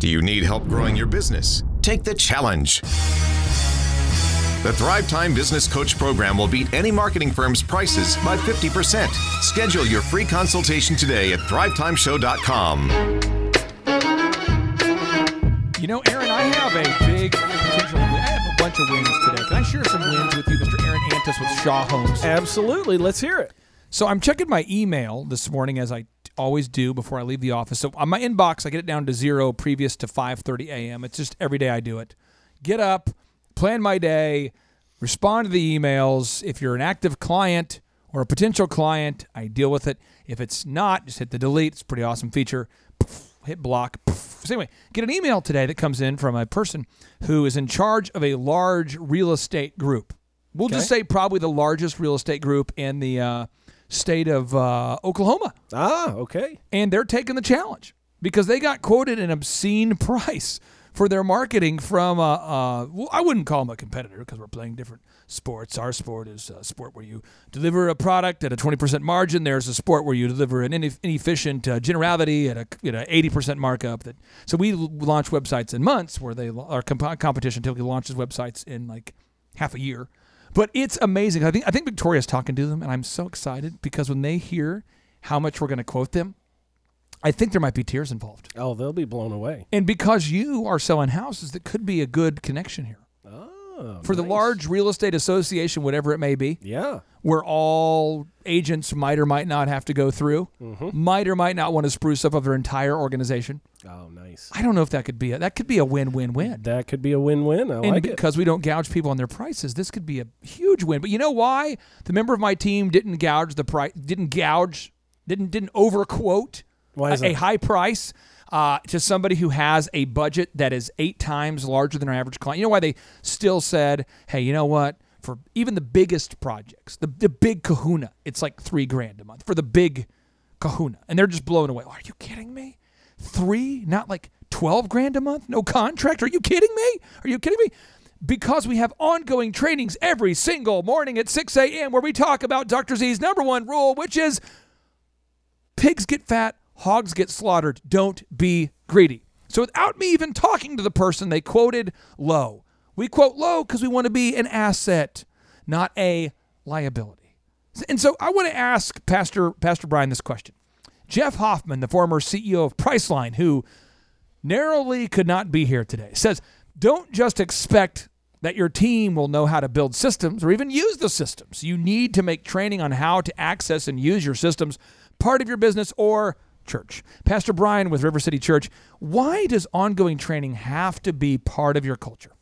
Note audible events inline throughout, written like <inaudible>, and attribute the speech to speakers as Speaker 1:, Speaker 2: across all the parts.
Speaker 1: Do you need help growing your business? Take the challenge. The Thrive Time Business Coach program will beat any marketing firm's prices by 50%. Schedule your free consultation today at thrivetimeshow.com.
Speaker 2: You know, Aaron, I have a big potential. I have a bunch of wins today. Can I share some wins with you, Mr. Aaron Antis with Shaw Homes?
Speaker 3: Absolutely. Let's hear it.
Speaker 2: So I'm checking my email this morning as I always do before I leave the office. So on my inbox, I get it down to zero previous to 5:30 a.m. It's just every day I do it. Get up, plan my day, respond to the emails. If you're an active client or a potential client, I deal with it. If it's not, just hit the delete. It's a pretty awesome feature. Hit block. So anyway, get an email today that comes in from a person who is in charge of a large real estate group. We'll just say probably the largest real estate group in the uh, state of uh, Oklahoma
Speaker 3: Ah, okay.
Speaker 2: and they're taking the challenge because they got quoted an obscene <laughs> price for their marketing from uh, uh well, I wouldn't call them a competitor because we're playing different sports. Our sport is a sport where you deliver a product at a 20% margin. There's a sport where you deliver an ineff- inefficient uh, generality at a you know 80% markup. That so we launch websites in months where they our comp- competition typically launches websites in like half a year. But it's amazing. I think I think Victoria's talking to them, and I'm so excited because when they hear how much we're going to quote them, I think there might be tears involved.
Speaker 3: Oh, they'll be blown away.
Speaker 2: And because you are selling houses, that could be a good connection here
Speaker 3: Oh,
Speaker 2: for the large real estate association, whatever it may be,
Speaker 3: Yeah.
Speaker 2: where all agents might or might not have to go through, mm-hmm. might or might not want to spruce up of their entire organization.
Speaker 3: Oh, nice.
Speaker 2: I don't know if that could be a, that could be a win-win-win.
Speaker 3: That could be a win-win. I
Speaker 2: and
Speaker 3: like it.
Speaker 2: because we don't gouge people on their prices, this could be a huge win. But you know why? The member of my team didn't gouge the price, didn't gouge, didn't didn't overquote
Speaker 3: Why is
Speaker 2: a, a high price uh, to somebody who has a budget that is eight times larger than our average client. You know why they still said, "Hey, you know what? For even the biggest projects, the the big Kahuna, it's like three grand a month for the big Kahuna," and they're just blown away. Are you kidding me? Three, not like twelve grand a month? No contract? Are you kidding me? Are you kidding me? Because we have ongoing trainings every single morning at 6 a.m. where we talk about Dr. Z's number one rule, which is pigs get fat, hogs get slaughtered. Don't be greedy. So without me even talking to the person, they quoted low. We quote low because we want to be an asset, not a liability. And so I want to ask Pastor Pastor Brian this question. Jeff Hoffman, the former CEO of Priceline, who narrowly could not be here today, says, don't just expect that your team will know how to build systems or even use the systems. You need to make training on how to access and use your systems part of your business or church. Pastor Brian with River City Church, why does ongoing training have to be part of your culture?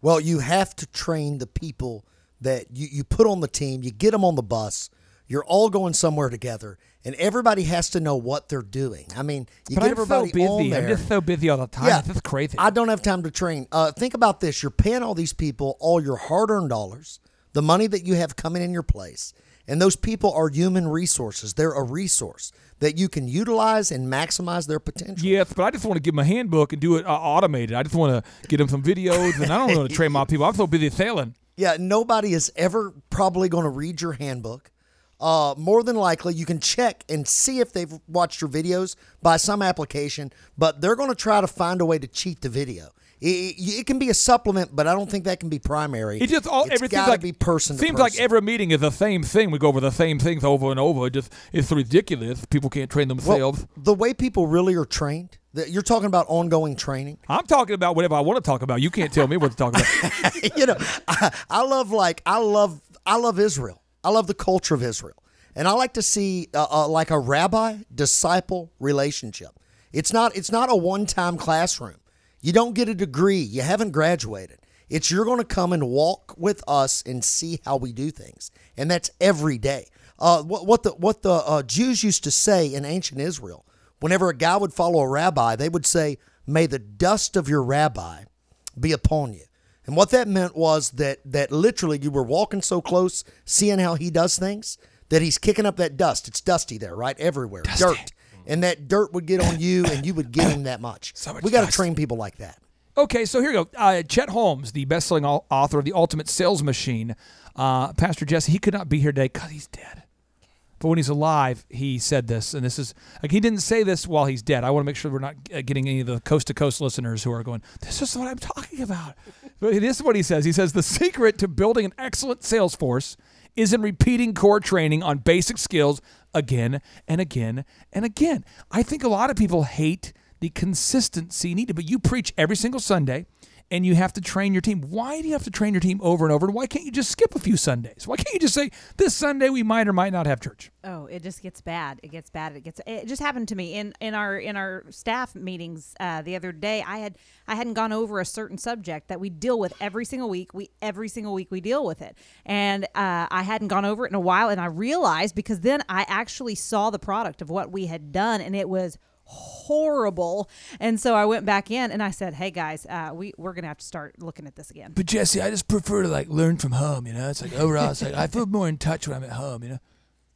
Speaker 4: Well, you have to train the people that you, you put on the team, you get them on the bus, you're all going somewhere together, and everybody has to know what they're doing. I mean, you
Speaker 2: But
Speaker 4: get
Speaker 2: I'm so
Speaker 4: everybody
Speaker 2: busy.
Speaker 4: on there.
Speaker 2: I'm just so busy all the time.
Speaker 4: Yeah.
Speaker 2: that's crazy.
Speaker 4: I don't have time to train. Uh, think about this: you're paying all these people all your hard-earned dollars, the money that you have coming in your place, and those people are human resources. They're a resource that you can utilize and maximize their potential.
Speaker 2: Yes, but I just want to give them a handbook and do it uh, automated. I just want to get them some videos, and I don't want to train my people. I'm so busy sailing.
Speaker 4: Yeah, nobody is ever probably going to read your handbook. Uh, more than likely, you can check and see if they've watched your videos by some application, but they're going to try to find a way to cheat the video. It, it, can be a supplement, but I don't think that can be primary.
Speaker 2: It just all
Speaker 4: it's
Speaker 2: everything's like
Speaker 4: be person.
Speaker 2: Seems like every meeting is the same thing. We go over the same things over and over. It just it's ridiculous. People can't train
Speaker 4: Well,
Speaker 2: themselves.
Speaker 4: the way people really are trained. You're talking about ongoing training.
Speaker 2: I'm talking about whatever I want to talk about. You can't tell me what to talk about. <laughs>
Speaker 4: you know, I, I love like I love I love Israel. I love the culture of Israel, and I like to see uh, uh, like a rabbi disciple relationship. It's not it's not a one time classroom. You don't get a degree. You haven't graduated. It's you're going to come and walk with us and see how we do things, and that's every day. Uh, what, what the what the uh, Jews used to say in ancient Israel, whenever a guy would follow a rabbi, they would say, "May the dust of your rabbi be upon you." And what that meant was that that literally you were walking so close, seeing how he does things, that he's kicking up that dust. It's dusty there, right? Everywhere. Dirt. And that dirt would get on you and you would get him that much. <coughs>
Speaker 2: So much
Speaker 4: we got to train people like that.
Speaker 2: Okay, so here you go. Uh, Chet Holmes, the best-selling author of The Ultimate Sales Machine, uh, Pastor Jesse, he could not be here today because he's dead. But when he's alive, he said this, and this is like he didn't say this while he's dead. I want to make sure we're not uh, getting any of the coast to coast listeners who are going, "This is what I'm talking about." But this is what he says. He says the secret to building an excellent sales force is in repeating core training on basic skills again and again and again. I think a lot of people hate the consistency needed, but you preach every single Sunday and you have to train your team. Why do you have to train your team over and over? And why can't you just skip a few Sundays? Why can't you just say this Sunday we might or might not have church?
Speaker 5: Oh, it just gets bad. It gets bad. It gets. It just happened to me in in our in our staff meetings uh, the other day. I had I hadn't gone over a certain subject that we deal with every single week. We every single week we deal with it, and uh, I hadn't gone over it in a while. And I realized because then I actually saw the product of what we had done, and it was horrible. And so I went back in and I said, "Hey guys, uh, we we're gonna have to start looking at this again."
Speaker 2: But Jesse, I just prefer to like learn from home. You know, it's like overall, it's like I feel more in touch when I'm at home. You know.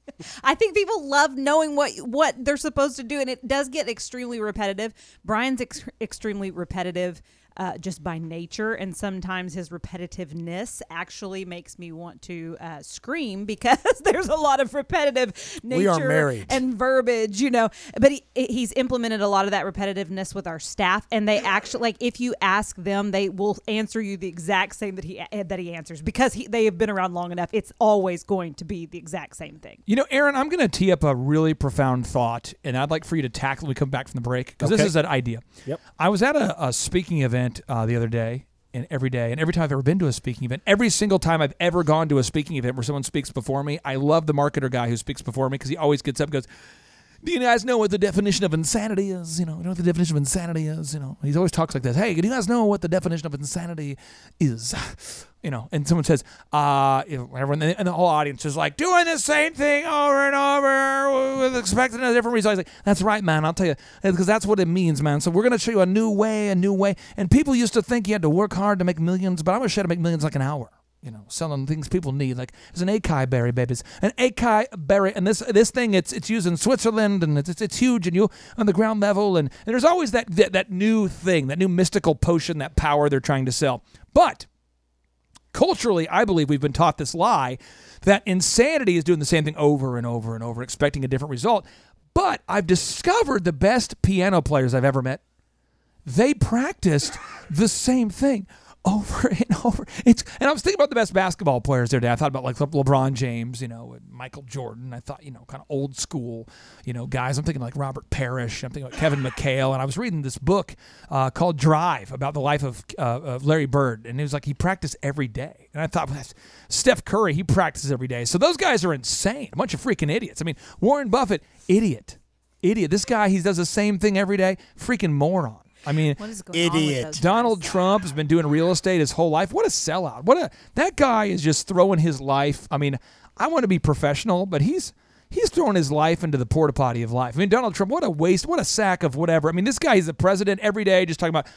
Speaker 2: <laughs>
Speaker 5: I think people love knowing what what they're supposed to do, and it does get extremely repetitive. Brian's ex- extremely repetitive uh, just by nature, and sometimes his repetitiveness actually makes me want to uh, scream <laughs> because there's a lot of repetitive nature
Speaker 4: We are married.
Speaker 5: and verbiage, you know. But he, he's implemented a lot of that repetitiveness with our staff, and they actually like if you ask them, they will answer you the exact same that he that he answers because he, they have been around long enough. It's always going to be the exact same thing.
Speaker 2: You know, Aaron, I'm going to tee up a really profound thought, and I'd like for you to tackle when we come back from the break because this is an idea.
Speaker 3: Yep.
Speaker 2: I was at a, a speaking event uh, the other day, and every day, and every time I've ever been to a speaking event, every single time I've ever gone to a speaking event where someone speaks before me, I love the marketer guy who speaks before me because he always gets up and goes, do you guys know what the definition of insanity is? You know, you know what the definition of insanity is? You know, he always talks like this. Hey, do you guys know what the definition of insanity is? You know, and someone says, uh, everyone, and the whole audience is like, doing the same thing over and over with expecting a different result. He's like, that's right, man. I'll tell you, because that's what it means, man. So we're going to show you a new way, a new way. And people used to think you had to work hard to make millions, but I'm going to show you how to make millions like an hour you know, selling things people need. Like it's an acai berry, babies, an acai berry, and this this thing it's it's used in Switzerland and it's it's, it's huge and you on the ground level and, and there's always that, that that new thing, that new mystical potion, that power they're trying to sell. But culturally, I believe we've been taught this lie that insanity is doing the same thing over and over and over, expecting a different result. But I've discovered the best piano players I've ever met they practiced the same thing over <laughs> and over. It's and I was thinking about the best basketball players there today. I thought about like LeBron James, you know, Michael Jordan. I thought, you know, kind of old school, you know, guys. I'm thinking like Robert Parish. I'm thinking about Kevin McHale. And I was reading this book uh, called Drive about the life of, uh, of Larry Bird, and it was like he practiced every day. And I thought, well, Steph Curry, he practices every day. So those guys are insane. A bunch of freaking idiots. I mean, Warren Buffett, idiot, idiot. This guy, he does the same thing every day. Freaking moron. I mean,
Speaker 5: What is going on with
Speaker 4: Idiot.
Speaker 5: those
Speaker 2: Donald
Speaker 5: guys?
Speaker 2: Trump has been doing real estate his whole life. What a sellout! What a that guy is just throwing his life. I mean, I want to be professional, but he's he's throwing his life into the porta potty of life. I mean, Donald Trump, what a waste! What a sack of whatever. I mean, this guy is the president every day, just talking about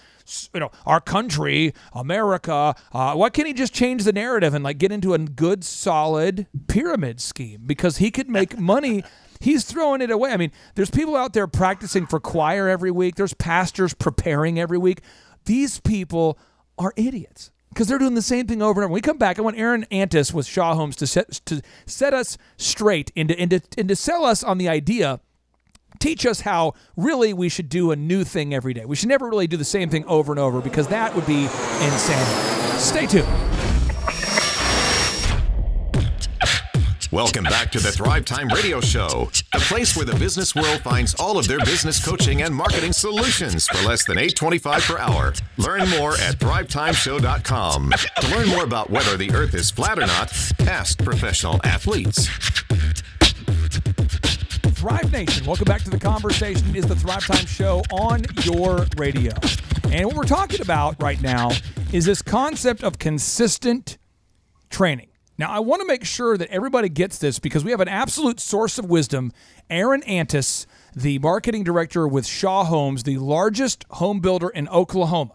Speaker 2: you know our country, America. Uh, why can't he just change the narrative and like get into a good, solid pyramid scheme? Because he could make money. <laughs> He's throwing it away. I mean, there's people out there practicing for choir every week. There's pastors preparing every week. These people are idiots because they're doing the same thing over and over. When we come back, I want Aaron Antis with Shaw Homes to set to set us straight and to, and to, and to sell us on the idea. Teach us how really we should do a new thing every day. We should never really do the same thing over and over because that would be insanity. Stay tuned.
Speaker 1: Welcome back to the Thrive Time Radio Show, the place where the business world finds all of their business coaching and marketing solutions for less than $8.25 per hour. Learn more at thrivetimeshow.com. To learn more about whether the earth is flat or not, ask professional athletes.
Speaker 2: Thrive Nation, welcome back to the conversation. It is the Thrive Time Show on your radio. And what we're talking about right now is this concept of consistent training. Now, I want to make sure that everybody gets this because we have an absolute source of wisdom. Aaron Antis, the marketing director with Shaw Homes, the largest home builder in Oklahoma.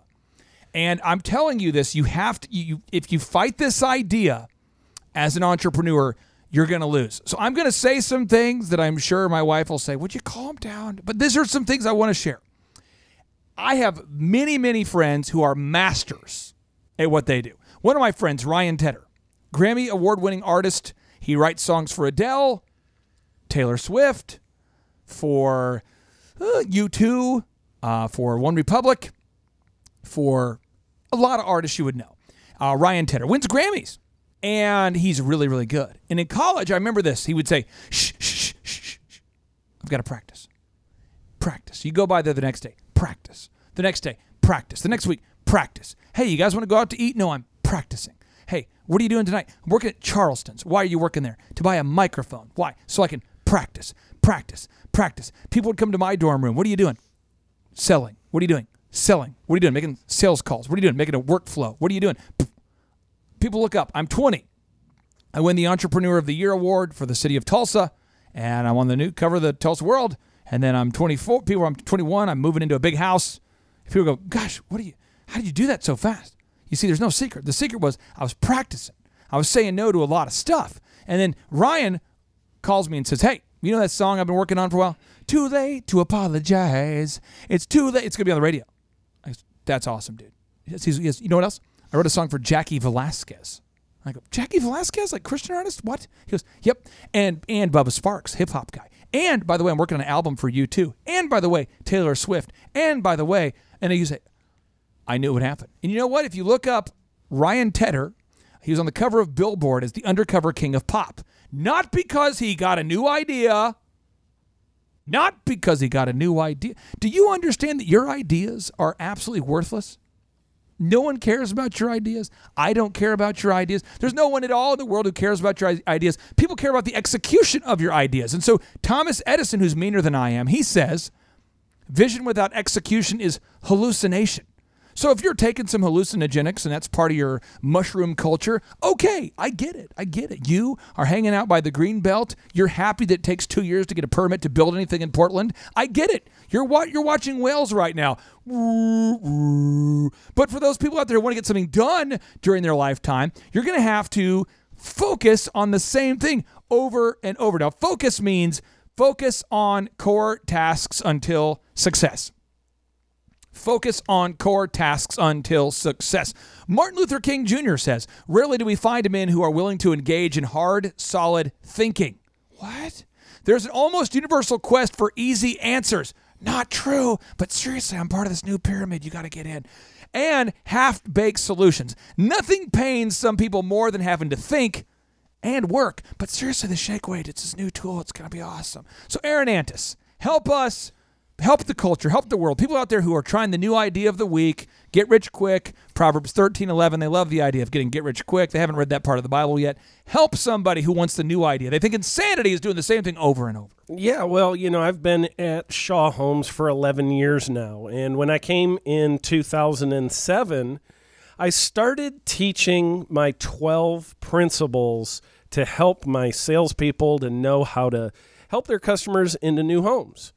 Speaker 2: And I'm telling you this, you have to you if you fight this idea as an entrepreneur, you're going to lose. So I'm going to say some things that I'm sure my wife will say, "Would you calm down?" But these are some things I want to share. I have many, many friends who are masters at what they do. One of my friends, Ryan Tedder, Grammy award winning artist. He writes songs for Adele, Taylor Swift, for uh, U2, uh, for OneRepublic, for a lot of artists you would know. Uh, Ryan Tedder wins Grammys, and he's really, really good. And in college, I remember this. He would say, shh, shh, shh, shh, shh. I've got to practice. Practice. You go by there the next day, practice. The next day, practice. The next week, practice. Hey, you guys want to go out to eat? No, I'm practicing. Hey, what are you doing tonight? I'm working at Charleston's. Why are you working there? To buy a microphone. Why? So I can practice, practice, practice. People would come to my dorm room. What are you doing? Selling. What are you doing? Selling. What are you doing? Making sales calls. What are you doing? Making a workflow. What are you doing? People look up. I'm 20. I win the Entrepreneur of the Year award for the city of Tulsa, and I'm on the new cover of the Tulsa World. And then I'm 24. People, I'm 21. I'm moving into a big house. People go, "Gosh, what do you? How did you do that so fast?" You see, there's no secret. The secret was I was practicing. I was saying no to a lot of stuff. And then Ryan calls me and says, "Hey, you know that song I've been working on for a while? Too late to apologize. It's too late. It's gonna be on the radio." I That's awesome, dude. He he you know what else? I wrote a song for Jackie Velasquez. I go, Jackie Velasquez, like Christian artist? What? He goes, Yep. And and Bubba Sparxxx, hip hop guy. And by the way, I'm working on an album for you too. And by the way, Taylor Swift. And by the way, and you say, I knew it would happen. And you know what? If you look up Ryan Tedder, he was on the cover of Billboard as the undercover king of pop. Not because he got a new idea, not because he got a new idea. Do you understand that your ideas are absolutely worthless? No one cares about your ideas. I don't care about your ideas. There's no one at all in the world who cares about your ideas. People care about the execution of your ideas. And so Thomas Edison, who's meaner than I am, he says, vision without execution is hallucination. So if you're taking some hallucinogenics and that's part of your mushroom culture, okay, I get it. I get it. You are hanging out by the green belt. You're happy that it takes two years to get a permit to build anything in Portland. I get it. You're what you're watching whales right now. But for those people out there who want to get something done during their lifetime, you're going to have to focus on the same thing over and over. Now, focus means focus on core tasks until success. Focus on core tasks until success. Martin Luther King Jr. says, Rarely do we find men who are willing to engage in hard, solid thinking. What? There's an almost universal quest for easy answers. Not true, but seriously, I'm part of this new pyramid. You got to get in. And half baked solutions. Nothing pains some people more than having to think and work. But seriously, the shake weight, it's this new tool. It's going to be awesome. So, Aaron Antis, help us, help the culture, help the world. People out there who are trying the new idea of the week, get rich quick. Proverbs 13, 11, they love the idea of getting get rich quick. They haven't read that part of the Bible yet. Help somebody who wants the new idea. They think insanity is doing the same thing over and over.
Speaker 3: Yeah, well, you know, I've been at Shaw Homes for 11 years now. And when I came in 2007, I started teaching my 12 principles to help my salespeople to know how to help their customers into new homes.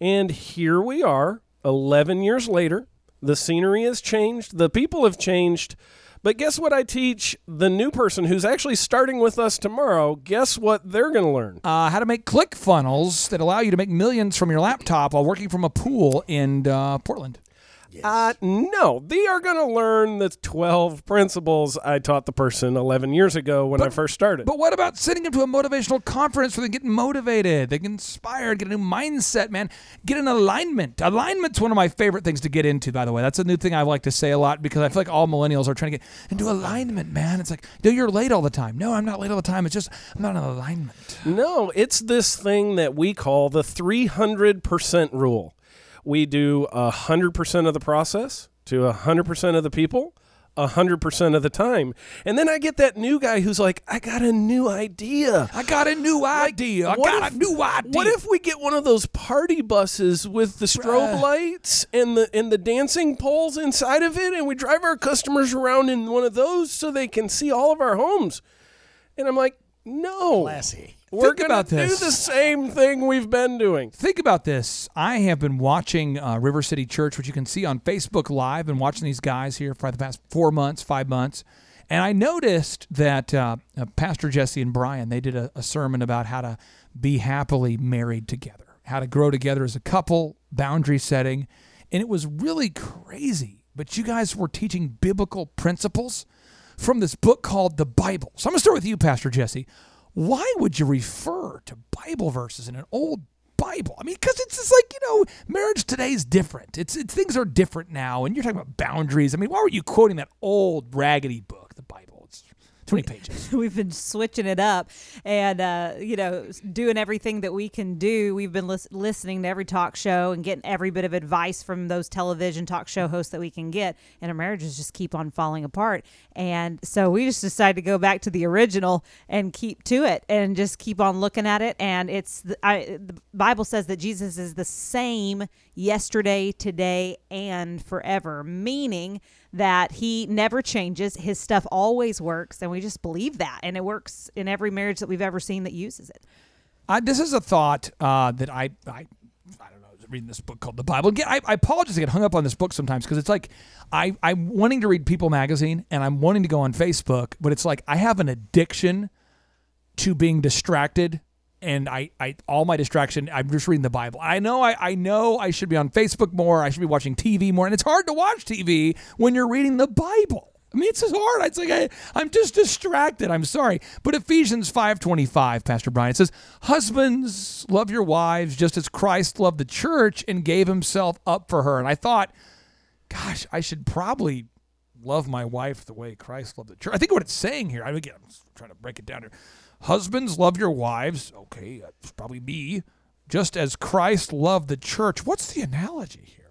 Speaker 3: And here we are, 11 years later. The scenery has changed, the people have changed. But guess what I teach the new person who's actually starting with us tomorrow? Guess what they're going to learn?
Speaker 2: Uh, how to make ClickFunnels that allow you to make millions from your laptop while working from a pool in uh, Portland.
Speaker 3: Uh, no, they are going to learn the 12 principles I taught the person 11 years ago when I first started.
Speaker 2: But what about sending them to a motivational conference where they get motivated, they get inspired, get a new mindset, man, get an alignment. Alignment's one of my favorite things to get into, by the way. That's a new thing I like to say a lot because I feel like all millennials are trying to get into alignment, man. It's like, no, you're late all the time. No, I'm not late all the time. It's just I'm not in alignment.
Speaker 3: no, it's this thing that we call the 300% rule. We do 100% of the process to 100% of the people. 100% of the time. And then I get that new guy who's like, I got a new idea.
Speaker 2: I got a new idea. I got
Speaker 3: if-
Speaker 2: a new idea.
Speaker 3: What if we get one of those party buses with the strobe lights and the and the dancing poles inside of it, and we drive our customers around in one of those so they can see all of our homes? And I'm like, no,
Speaker 4: Classy.
Speaker 3: We're
Speaker 2: Think
Speaker 3: gonna
Speaker 2: about this.
Speaker 3: do the same thing we've been doing.
Speaker 2: Think about this. I have been watching uh, River City Church, which you can see on Facebook Live, and watching these guys here for the past four months, five months. And I noticed that uh, uh, Pastor Jesse and Brian they did a, a sermon about how to be happily married together, how to grow together as a couple, boundary setting, and it was really crazy. But you guys were teaching biblical principles from this book called the Bible. So I'm gonna start with you, Pastor Jesse. Why would you refer to Bible verses in an old Bible? I mean, because it's just like you know, marriage today is different. It's, things are different now, and you're talking about boundaries. I mean, why were you quoting that old raggedy book, 20 pages. <laughs>
Speaker 5: We've been switching it up and, uh, you know, doing everything that we can do. We've been lis- listening to every talk show and getting every bit of advice from those television talk show hosts that we can get. And our marriages just keep on falling apart. And so we just decided to go back to the original and keep to it and just keep on looking at it. And it's the, I, the Bible says that Jesus is the same yesterday today and forever meaning that he never changes. His stuff always works, and we just believe that. And it works in every marriage that we've ever seen that uses it.
Speaker 2: I, this is a thought uh, that I, I, I don't know. I reading this book called the Bible. Again, I, I apologize to get hung up on this book sometimes because it's like I, I'm wanting to read People magazine and I'm wanting to go on Facebook, but it's like I have an addiction to being distracted and I, I all my distraction i'm just reading the bible. I know I, I know i should be on facebook more. I should be watching tv more. And it's hard to watch tv when you're reading the bible. I mean it's just hard. It's like I, i'm just distracted. I'm sorry. But ephesians 5.25 pastor brian says husbands love your wives just as christ loved the church and gave himself up for her. And i thought gosh i should probably love my wife the way christ loved the church. I think what it's saying here i again i'm trying to break it down here Husbands, love your wives. Okay, that's probably me. Just as Christ loved the church. What's the analogy here?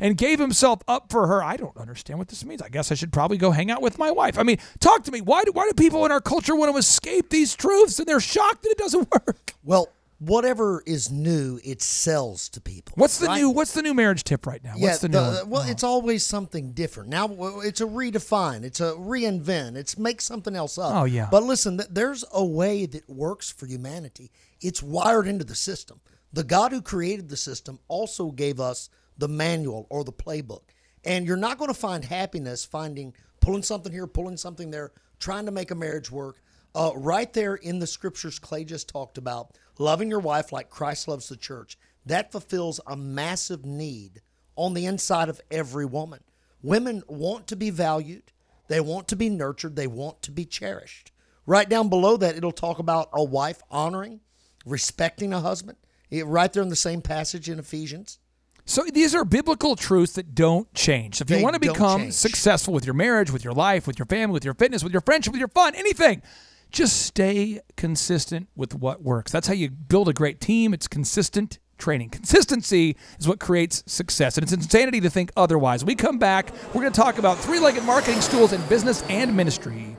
Speaker 2: And gave himself up for her. I don't understand what this means. I guess I should probably go hang out with my wife. I mean, talk to me. Why do, why do people in our culture want to escape these truths and they're shocked that it doesn't <laughs> work?
Speaker 4: Well, whatever is new, it sells to people.
Speaker 2: What's the
Speaker 4: right?
Speaker 2: new What's the new marriage tip right now?
Speaker 4: Yeah,
Speaker 2: What's the new?
Speaker 4: the- well,
Speaker 2: Oh.
Speaker 4: it's always something different. Now it's a redefine, it's a reinvent, it's make something else up.
Speaker 2: Oh, yeah.
Speaker 4: But listen, there's a way that works for humanity. It's wired into the system. The God who created the system also gave us the manual or the playbook. And you're not going to find happiness finding pulling something here, pulling something there, trying to make a marriage work. Uh, right there in the scriptures Clay just talked about, loving your wife like Christ loves the church, that fulfills a massive need on the inside of every woman. Women want to be valued, they want to be nurtured, they want to be cherished. Right down below that, it'll talk about a wife honoring, respecting a husband. It- right there in the same passage in Ephesians.
Speaker 2: So these are biblical truths that don't change. If you
Speaker 4: They
Speaker 2: want to become
Speaker 4: change.
Speaker 2: successful with your marriage, with your life, with your family, with your fitness, with your friendship, with your fun, anything, just stay consistent with what works. That's how you build a great team. It's consistent training. Consistency is what creates success. And it's insanity to think otherwise. When we come back, we're going to talk about three-legged marketing stools in business and ministry.